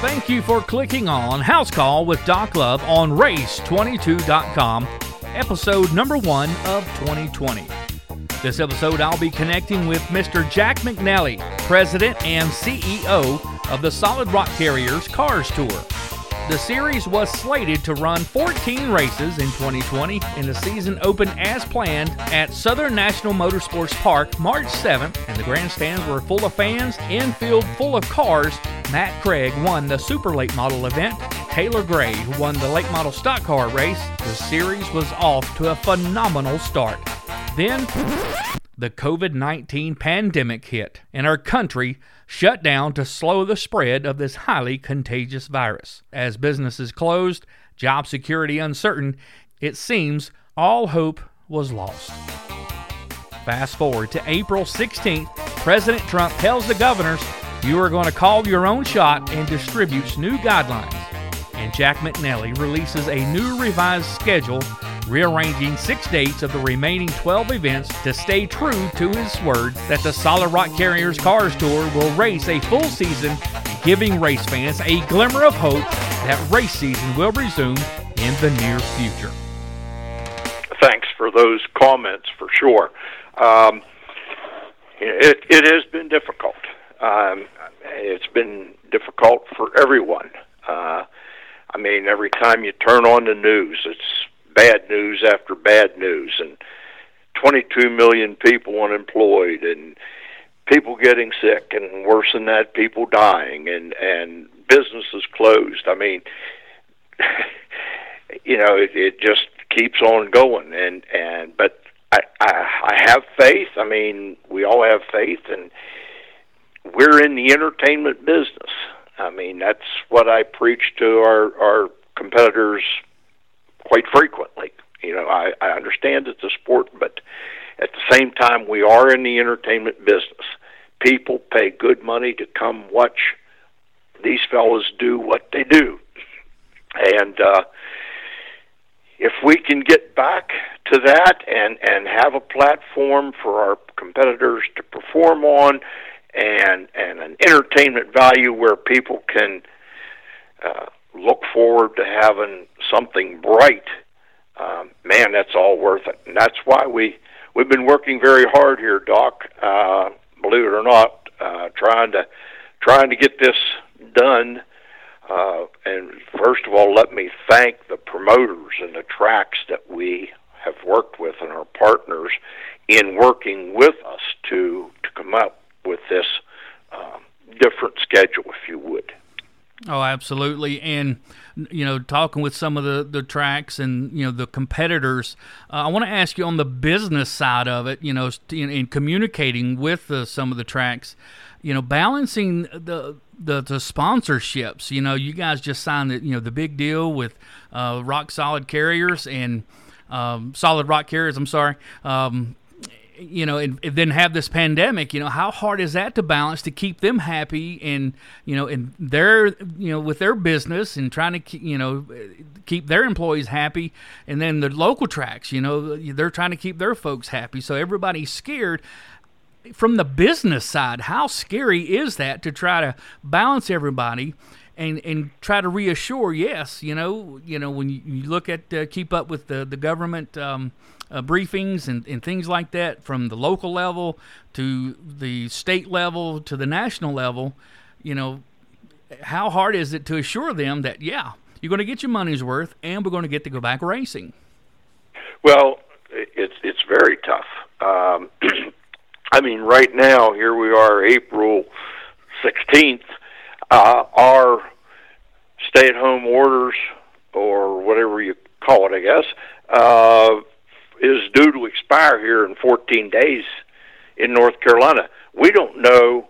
Thank you for clicking on House Call with Doc Love on Race22.com, episode number one of 2020. This episode, I'll be connecting with Mr. Jack McNally, President and CEO of the Solid Rock Carriers Cars Tour. The series was slated to run 14 races in 2020, and the season opened as planned at Southern National Motorsports Park March 7th, and the grandstands were full of fans, infield full of cars. Matt Craig won the Super Late Model event. Taylor Gray, won the late model stock car race, the series was off to a phenomenal start. Then, the COVID 19 pandemic hit, and our country shut down to slow the spread of this highly contagious virus. As businesses closed, job security uncertain, it seems all hope was lost. Fast forward to April 16th, President Trump tells the governors, You are going to call your own shot and distributes new guidelines. And Jack McNally releases a new revised schedule rearranging six dates of the remaining 12 events to stay true to his word that the Solid Rock Carriers Cars Tour will race a full season, giving race fans a glimmer of hope that race season will resume in the near future. Thanks for those comments for sure. Um, it, it has been difficult. Um, it's been difficult for everyone. Uh, I mean, every time you turn on the news, it's bad news after bad news, and 22 million people unemployed, and people getting sick, and worse than that, people dying, and and businesses closed. I mean, you know, it, it just keeps on going, and and but I, I I have faith. I mean, we all have faith, and we're in the entertainment business. I mean, that's what I preach to our our competitors quite frequently. You know, I, I understand it's a sport, but at the same time, we are in the entertainment business. People pay good money to come watch these fellows do what they do, and uh, if we can get back to that and and have a platform for our competitors to perform on, and and an entertainment value where people can uh, look forward to having something bright, um, man, that's all worth it. And that's why we we've been working very hard here, Doc. Uh, believe it or not, uh, trying to trying to get this done. Uh, and first of all, let me thank the promoters and the tracks that we have worked with and our partners in working with us to to come up with this uh, different schedule, if you would. Oh, absolutely. And you know, talking with some of the the tracks and you know the competitors, uh, I want to ask you on the business side of it. You know, in, in communicating with the, some of the tracks, you know, balancing the, the the sponsorships. You know, you guys just signed the you know the big deal with uh, Rock Solid Carriers and um, Solid Rock Carriers. I'm sorry. Um, you know, and, and, then have this pandemic, you know, how hard is that to balance to keep them happy and, you know, and their, you know, with their business and trying to, you know, keep their employees happy. And then the local tracks, you know, they're trying to keep their folks happy. So everybody's scared. From the business side, how scary is that to try to balance everybody? And and try to reassure. Yes, you know, you know when you, you look at uh, keep up with the the government um, uh, briefings and, and things like that from the local level to the state level to the national level, you know, how hard is it to assure them that, yeah, you're going to get your money's worth and we're going to get to go back racing? Well, it's it's very tough. Um, I mean, right now, here we are, April 16th. Uh, our stay-at-home orders, or whatever you call it, I guess, uh, is due to expire here in 14 days in North Carolina. We don't know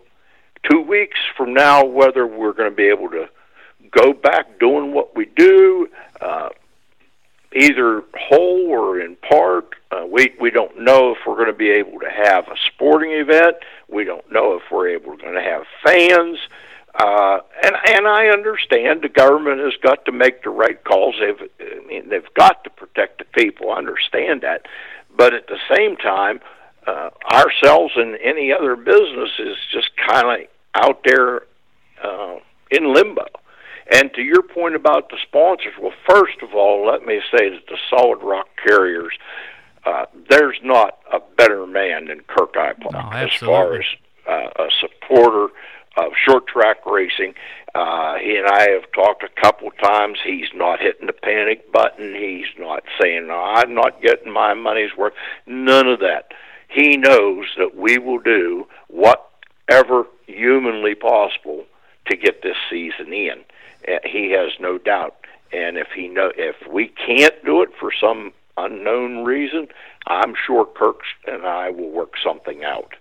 two weeks from now whether we're going to be able to go back doing what we do, uh, either whole or in part. Uh, we we don't know if we're going to be able to have a sporting event. We don't know if we're able going to have fans. Uh, and and I understand the government has got to make the right calls. They've I mean they've got to protect the people. I understand that, but at the same time, uh, ourselves and any other business is just kind of out there uh, in limbo. And to your point about the sponsors, well, first of all, let me say that the Solid Rock Carriers, uh, there's not a better man than Kirk Ipock no, as far as uh, a supporter of short track racing. Uh, he and I have talked a couple times. He's not hitting the panic button. He's not saying, no, I'm not getting my money's worth. None of that. He knows that we will do whatever humanly possible to get this season in. Uh, he has no doubt. And if he know if we can't do it for some unknown reason, I'm sure Kirk and I will work something out.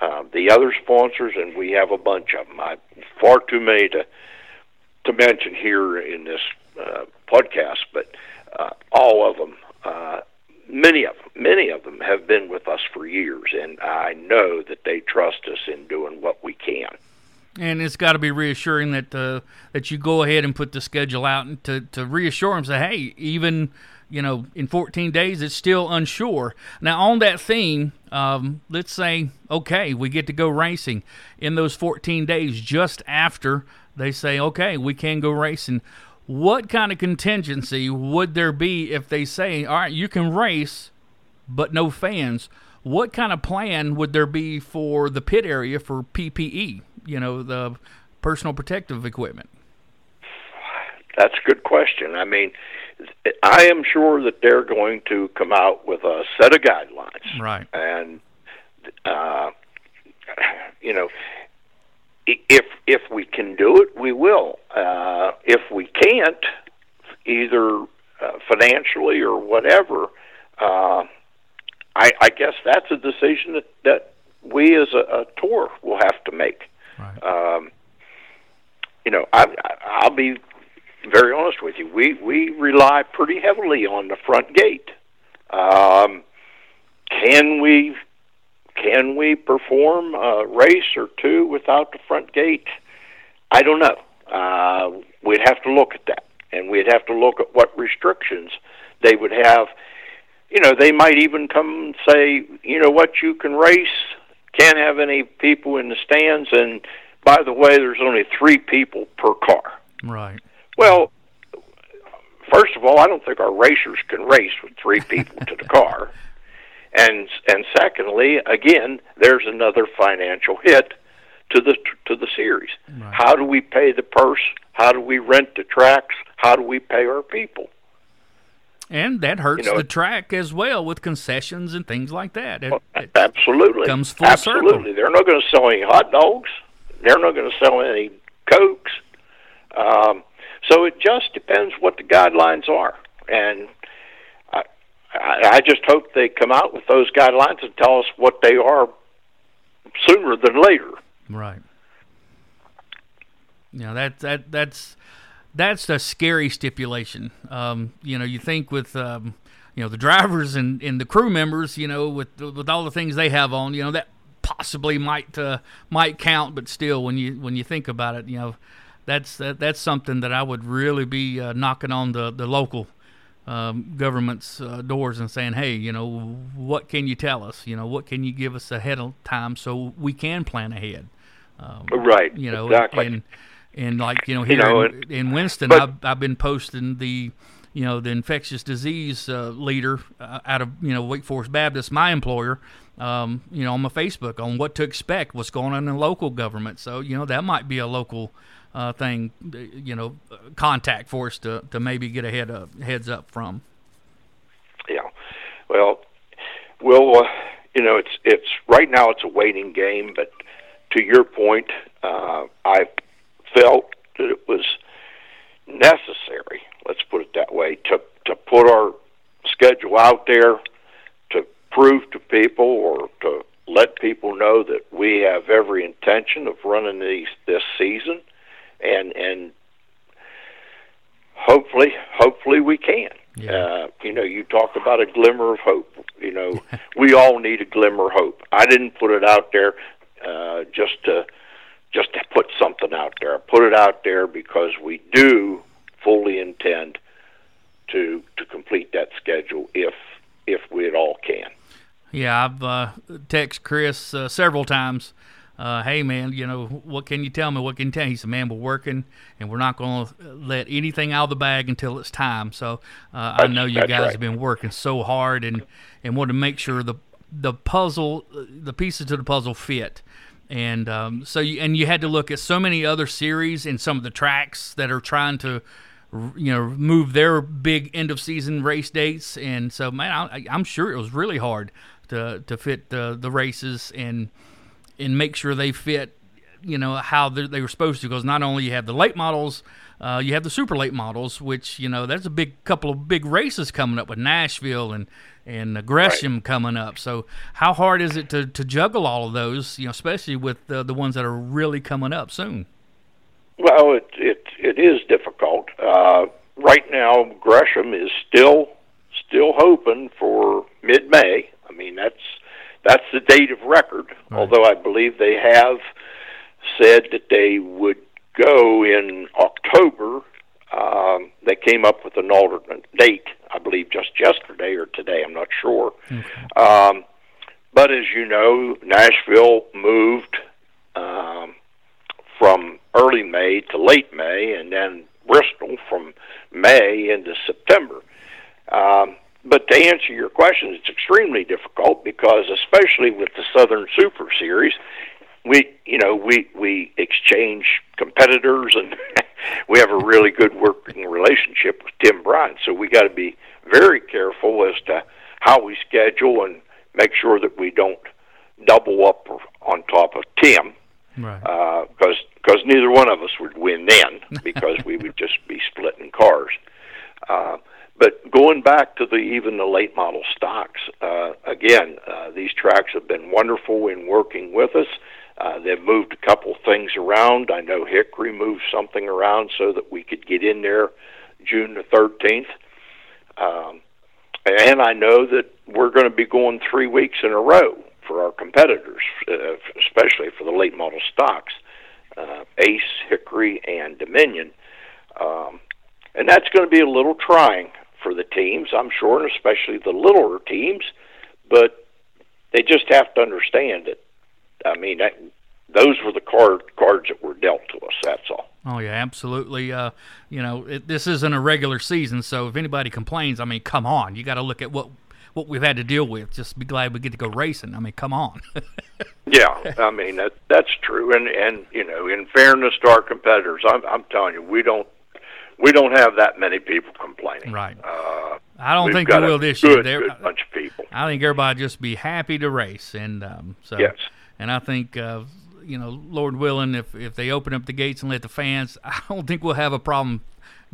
Uh, the other sponsors, and we have a bunch of them. I, far too many to to mention here in this uh, podcast, but uh, all of them, uh, many of them, many of them have been with us for years, and I know that they trust us in doing what we can. And it's got to be reassuring that uh, that you go ahead and put the schedule out and to, to reassure them, say, hey, even you know, in 14 days, it's still unsure. Now, on that theme, um, let's say, okay, we get to go racing in those 14 days just after they say, okay, we can go racing. What kind of contingency would there be if they say, all right, you can race, but no fans? What kind of plan would there be for the pit area for PPE, you know, the personal protective equipment? That's a good question. I mean, I am sure that they're going to come out with a set of guidelines. Right. And uh, you know, if if we can do it, we will. Uh, if we can't, either uh, financially or whatever, uh, I, I guess that's a decision that that we as a, a tour will have to make. Right. Um, you know, I, I'll be very honest with you, we we rely pretty heavily on the front gate. Um, can we can we perform a race or two without the front gate? I don't know. Uh, we'd have to look at that, and we'd have to look at what restrictions they would have. You know, they might even come and say, you know what, you can race, can't have any people in the stands, and by the way, there's only three people per car. Right. Well, first of all, I don't think our racers can race with three people to the car. And and secondly, again, there's another financial hit to the to the series. Right. How do we pay the purse? How do we rent the tracks? How do we pay our people? And that hurts You know, the track as well with concessions and things like that. It, it Absolutely, comes full absolutely. circle. They're not going to sell any hot dogs. They're not going to sell any cokes. Um, so it just depends what the guidelines are, and I, I, just hope they come out with those guidelines and tell us what they are sooner than later. Right. Know that that that's that's a scary stipulation. Um, you know, you think with um, you know the drivers and, and the crew members, you know, with with all the things they have on, you know, that possibly might uh, might count, but still, when you when you think about it, you know, that's that, that's something that I would really be uh, knocking on the the local um, government's uh, doors and saying, hey, you know, what can you tell us? You know, what can you give us ahead of time so we can plan ahead? Um, Right, You know, exactly. and and like you know You here know, in, in Winston, but- I've I've been posting the you know the infectious disease uh, leader uh, out of you know Wake Forest Baptist, my employer. Um, you know, on my Facebook on what to expect, what's going on in local government. So you know that might be a local uh, thing, uh, you know, contact for us to, to maybe get a head up, heads up from. Yeah. Well, we'll. Uh, you know, it's it's right now it's a waiting game, but to your point, uh, I felt that it was necessary. Let's put it that way to to put our schedule out there to prove to people or to let people know that we have every intention of running these this season, and and hopefully hopefully we can. Yeah. Uh, you know, you talk about a glimmer of hope. You know, we all need a glimmer of hope. I didn't put it out there uh, just to just to put something out there. I put it out there because we do fully intend to to complete that schedule if if we at all can. Yeah, I've uh, texted Chris uh, several times uh, hey man, you know what can you tell me? What can you tell? He said, man, we're working, and we're not going to let anything out of the bag until it's time. So uh, I know you guys right. have been working so hard and and want to make sure the the puzzle, the pieces to the puzzle fit. And um, so you and you had to look at so many other series and some of the tracks that are trying to you know move their big end of season race dates and so man I, i'm sure it was really hard to to fit the the races and and make sure they fit, you know, how they were supposed to. Because not only you have the late models, uh, you have the super late models, which you know there's a big couple of big races coming up with Nashville and and Gresham right. coming up. So how hard is it to, to juggle all of those? You know, especially with the the ones that are really coming up soon. Well, it it it is difficult. Uh, right now, Gresham is still still hoping for mid May. I mean, that's that's the date of record. Right. Although I believe they have said that they would go in October. Um, they came up with an alternate date, I believe, just yesterday or today. I'm not sure. Okay. Um, but as you know, Nashville moved um, from early May to late May, and then Bristol from May into September. Um, but to answer your question, it's extremely difficult because, especially with the Southern Super Series, we you know we we exchange competitors and we have a really good working relationship with Tim Bryant. So we got to be very careful as to how we schedule and make sure that we don't double up on top of Tim. Right. Because uh, because neither one of us would win then because we would just be splitting cars. Uh, but going back to the even the late model stocks, uh, again, uh, these tracks have been wonderful in working with us. Uh, they've moved a couple things around. I know Hickory moved something around so that we could get in there June the 13th. Um, and I know that we're going to be going three weeks in a row for our competitors, uh, especially for the late model stocks, uh, Ace, Hickory, and Dominion. Um, and that's going to be a little trying for the teams, I'm sure, and especially the littler teams. But they just have to understand it. I mean, that, those were the card cards that were dealt to us. That's all. Oh yeah, absolutely. Uh, you know, it, this isn't a regular season, so if anybody complains, I mean, come on, you got to look at what what we've had to deal with. Just be glad we get to go racing. I mean, come on. yeah, I mean that that's true, and and you know, in fairness to our competitors, I'm I'm telling you, we don't we don't have that many people complaining. Right. Uh, I don't think we will this year. Good, good bunch of people. I think everybody just be happy to race, and um, so yes. And I think uh, you know, Lord willing, if if they open up the gates and let the fans, I don't think we'll have a problem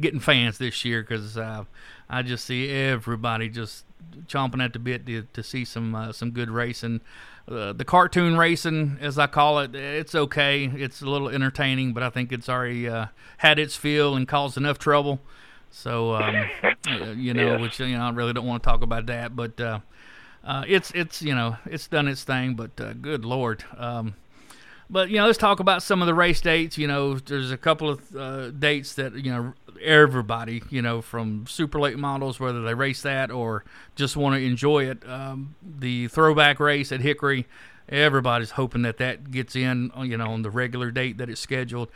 getting fans this year because uh, I just see everybody just chomping at the bit to, to see some uh, some good racing. Uh, the cartoon racing, as I call it, it's okay. It's a little entertaining, but I think it's already uh, had its feel and caused enough trouble. So, um, you know, which you know, I really don't want to talk about that, but uh, uh, it's it's you know, it's done its thing. But uh, good lord, um, but you know, let's talk about some of the race dates. You know, there's a couple of uh, dates that you know everybody, you know, from super late models, whether they race that or just want to enjoy it. Um, the throwback race at Hickory, everybody's hoping that that gets in, you know, on the regular date that it's scheduled.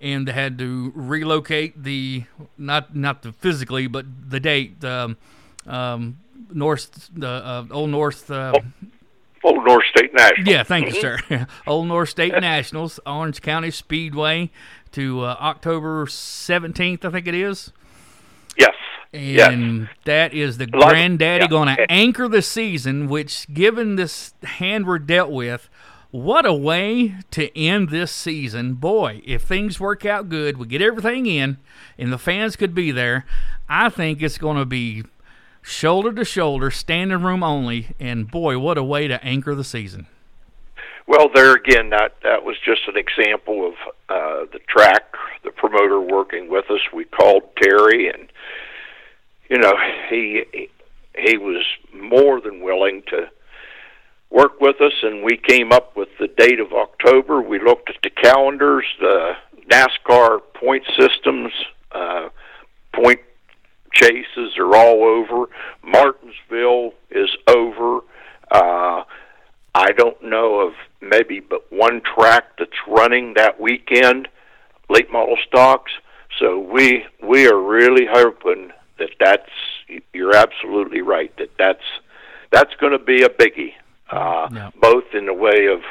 And they had to relocate the not not the physically, but the date. Um, um, North, the uh, Old North. Uh, Old North State Nationals. Yeah, thank you, sir. Old North State Nationals, Orange County Speedway, to uh, October seventeenth, I think it is. Yes. And yes. that is the granddaddy yeah. going to anchor the season. Which, given this hand we're dealt with, what a way to end this season. Boy, if things work out good, we get everything in, and the fans could be there. I think it's going to be shoulder to shoulder, standing room only, and boy, what a way to anchor the season. Well, there again, that that was just an example of uh, the track, the promoter working with us. We called Terry, and you know, he he was more than willing to work with us, and we came up with the date of October. We looked at the calendars, the NASCAR point systems, uh, point chases are all over. Martinsville is over. Uh, I don't know of maybe but one track that's running that weekend, late model stocks. So we we are really hoping that that's you're absolutely right that that's that's going to be a biggie, uh, Yeah. both in the way of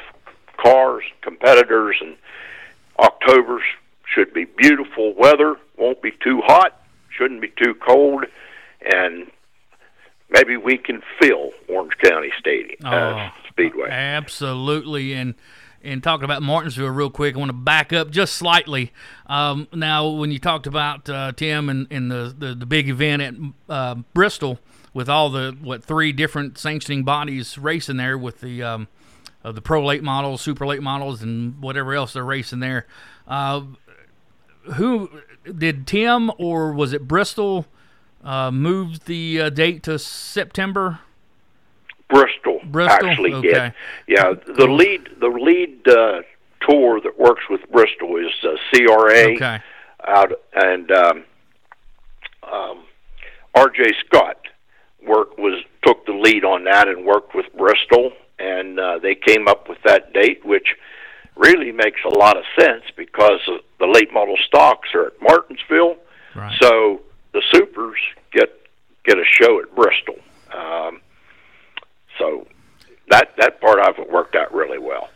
cars, competitors, and October should be beautiful weather. Won't be too hot, shouldn't be too cold, and maybe we can fill Orange County Stadium uh, Oh, Speedway. Absolutely, and and talking about Martinsville real quick, I want to back up just slightly. Um, now, when you talked about uh, Tim and, and the, the the big event at uh, Bristol with all the what three different sanctioning bodies racing there with the um, uh, the pro late models, super late models, and whatever else they're racing there. Uh, who did Tim or was it Bristol uh, moved the uh, date to September? Bristol, Bristol? actually Okay. did. Yeah, the lead the lead uh, tour that works with Bristol is uh, CRA Okay. out and um, um, RJ Scott work was took the lead on that and worked with Bristol and uh, they came up with that date which really makes a lot of sense because uh, the late model stocks are at Martinsville Right. so the supers get get a show at Bristol um, so that that part of it worked out really well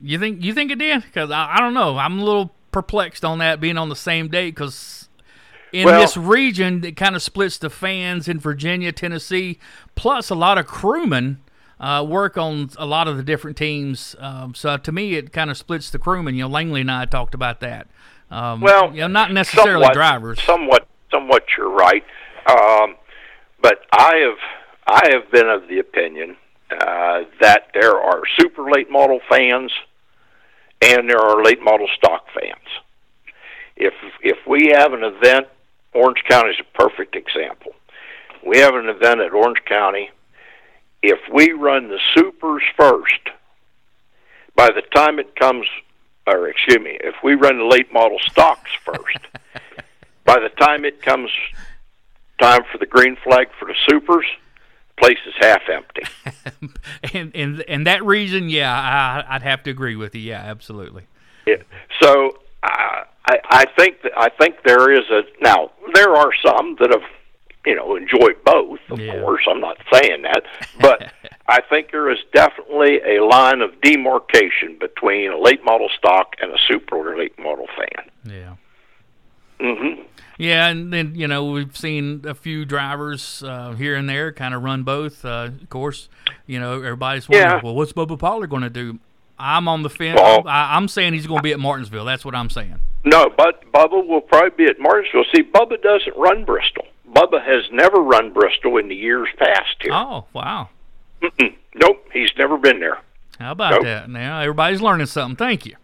You think you think it did? Because I, I don't know. I'm a little perplexed on that being on the same date because in Well- this region it kind of splits the fans in Virginia, Tennessee, plus a lot of crewmen uh, work on a lot of the different teams. Um, so to me, it kind of splits the crewmen. You know, Langley and I talked about that. Um, Well, you know, not necessarily somewhat, drivers. Somewhat, somewhat, you're right. Um, but I have, I have been of the opinion uh, that there are super late model fans, and there are late model stock fans. If if we have an event, Orange County is a perfect example. We have an event at Orange County. If we run the supers first, by the time it comes, or excuse me, if we run the late model stocks first, by the time it comes time for the green flag for the supers, place is half empty. and and and that reason, yeah, I, I'd have to agree with you. Yeah, absolutely. Yeah. So uh, I I think that, I think there is a now there are some that have you know enjoy both. Of Yeah. course, I'm not saying that, but I think there is definitely a line of demarcation between a late model stock and a super late model fan. Yeah. Hmm Yeah, and then you know we've seen a few drivers uh, here and there kind of run both. Uh, of course, you know everybody's wondering, Yeah. well, what's Bubba Pollard going to do? I'm on the fence. Well- I, I'm saying he's going to be at Martinsville. That's what I'm saying. No, but Bubba will probably be at Martinsville. See, Bubba doesn't run Bristol. Bubba has never run Bristol in the years past here. Oh, wow. Mm-mm. Nope, he's never been there. How about Nope. that? Now everybody's learning something. Thank you.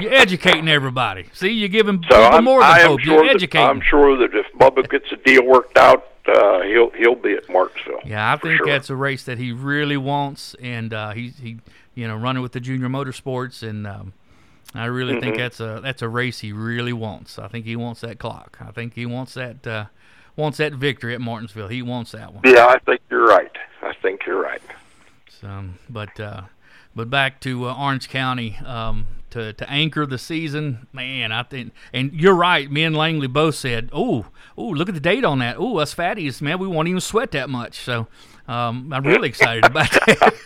You're educating everybody. See, you're giving So people I'm, more than I hope. sure You're that, educating. I'm sure that if Bubba gets a deal worked out, uh, he'll he'll be at Martinsville. Yeah, I think sure. that's a race that he really wants, and uh, he's he, you know, running with the junior motorsports, and um, I really Mm-hmm. think that's a that's a race he really wants. I think he wants that clock. I think he wants that uh, wants that victory at Martinsville. He wants that one. Yeah, I think you're right. I think you're right. So, but uh, but back to uh, Orange County um, to to anchor the season, man. I think, and you're right. Me and Langley both said, "Oh, oh, look at the date on that. Oh, us fatties, man, we won't even sweat that much." So, um, I'm really excited about that.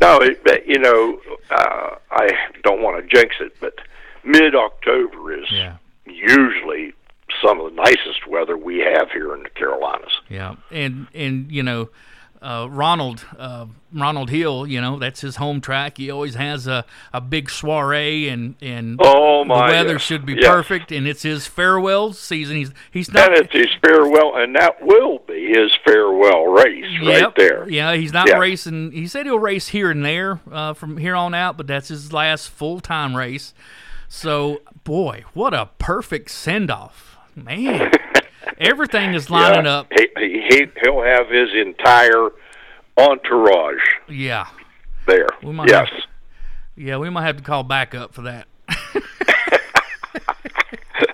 No, it, but, you know, uh, I don't want to jinx it, but mid October is yeah. usually some of the nicest weather we have here in the Carolinas. Yeah, and and you know, uh, Ronald uh, Ronald Hill, you know that's his home track. He always has a, a big soiree, and and Oh, my, the weather yes. should be Yes. perfect, and it's his farewell season. He's he's not. And it's his farewell, and that will be his farewell race right there. Yeah, he's not racing. He said he'll race here and there uh, from here on out, but that's his last full time race. So, boy, what a perfect send off, man! Everything is lining Yeah. up. He, he he'll have his entire entourage Yeah, there. We might yes. have- yeah, we might have to call backup for that.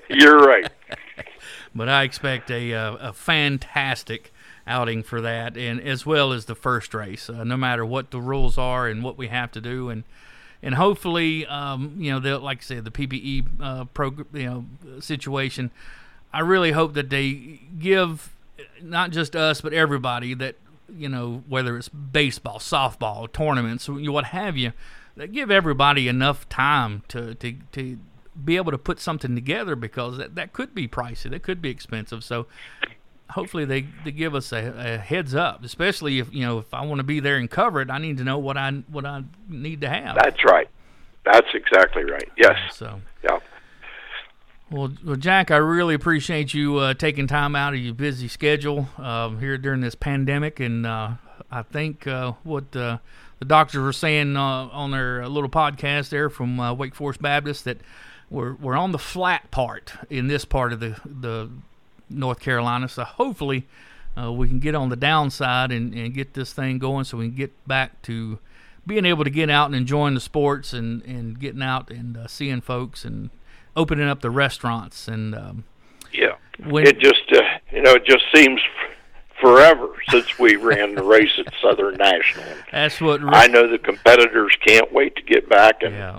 You're right. but I expect a uh, a fantastic outing for that, and as well as the first race. Uh, no matter what the rules are and what we have to do, and and hopefully, um, you know, like I said, the PPE uh, program, you know, situation. I really hope that they give not just us but everybody that you know whether it's baseball, softball, tournaments, what have you, that give everybody enough time to to to be able to put something together because that, that could be pricey, that could be expensive. So hopefully they, they give us a, a heads up, especially if you know if I want to be there and cover it, I need to know what I what I need to have. That's right. That's exactly right. Yes. So yeah. Well, well, Jack, I really appreciate you uh, taking time out of your busy schedule uh, here during this pandemic, and uh, I think uh, what uh, the doctors were saying uh, on their little podcast there from Wake Forest Baptist that we're we're on the flat part in this part of the the North Carolina. So hopefully we can get on the downside and, and get this thing going so we can get back to being able to get out and enjoying the sports and, and getting out and seeing folks and opening up the restaurants and um, yeah when, it just uh, you know it just seems forever since we ran the race at Southern National. That's what I know. The competitors can't wait to get back, and yeah.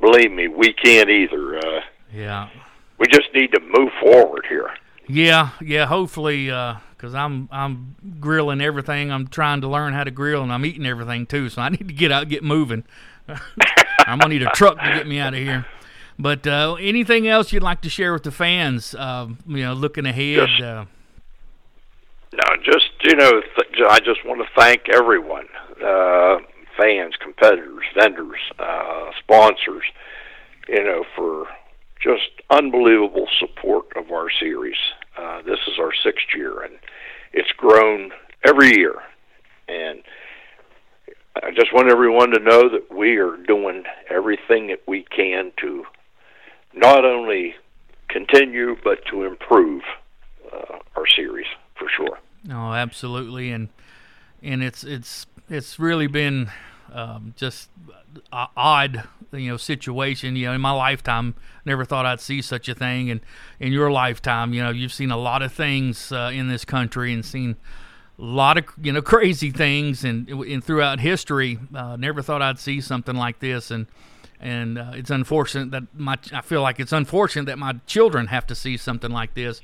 believe me, we can't either. Uh, yeah, we just need to move forward here. Yeah, yeah. Hopefully, because uh, I'm I'm grilling everything. I'm trying to learn how to grill, and I'm eating everything too. So I need to get out, get moving. I'm gonna need a truck to get me out of here. But uh, anything else you'd like to share with the fans? Uh, you know, looking ahead. Just, uh, no, just you know, th- I just want to thank everyone, uh, fans, competitors, vendors, uh, sponsors. You know, for just unbelievable support of our series. Uh, this is our sixth year, and it's grown every year. And I just want everyone to know that we are doing everything that we can to not only continue but to improve uh, our series for sure. No, absolutely, and and it's it's it's really been um, just odd you know situation. You know in my lifetime never thought i'd see such a thing. And in your lifetime you know you've seen a lot of things uh, in this country and seen a lot of you know crazy things. And, and throughout history uh, never thought i'd see something like this. And and uh, it's unfortunate that my i feel like it's unfortunate that my children have to see something like this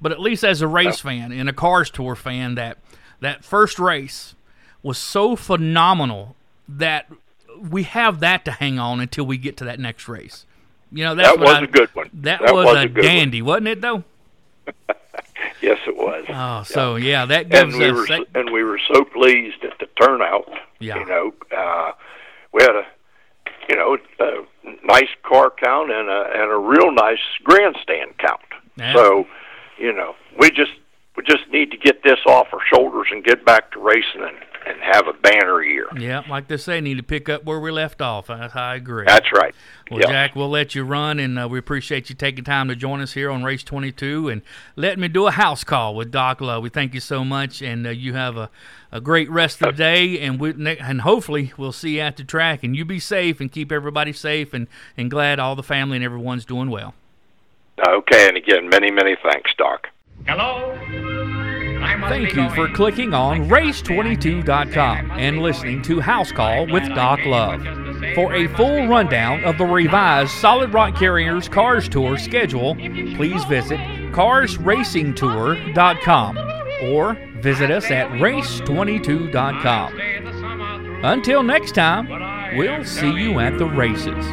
but at least as a race fan and a cars tour fan that that first race was so phenomenal that we have that to hang on until we get to that next race. You know, that's that was I, a good one. That, that was, was, a, dandy, one. wasn't it? Though. yes, it was. Oh, so yeah, yeah that gives and we us. Were, and we were so pleased at the turnout. Yeah. You know, uh, we had a, you know, a nice car count and a and a real nice grandstand count. Yeah. So, you know, we just we just need to get this off our shoulders and get back to racing and and have a banner year. Yeah, like they say, need to pick up where we left off. I, I agree. That's right. Well, yep. Jack, we'll let you run, and uh, we appreciate you taking time to join us here on Race 22 and let me do a house call with Doc Love. We thank you so much, and uh, you have a, a great rest of the day, and we and hopefully we'll see you at the track. And you be safe and keep everybody safe, and, and glad all the family and everyone's doing well. Okay, and again, many, many thanks, Doc. Hello? Thank you for clicking on race22.com and listening to House Call with Doc Love. For a full rundown of the revised Solid Rock Carriers Cars Tour schedule, please visit carsracingtour.com or visit us at race22.com. Until next time, we'll see you at the races.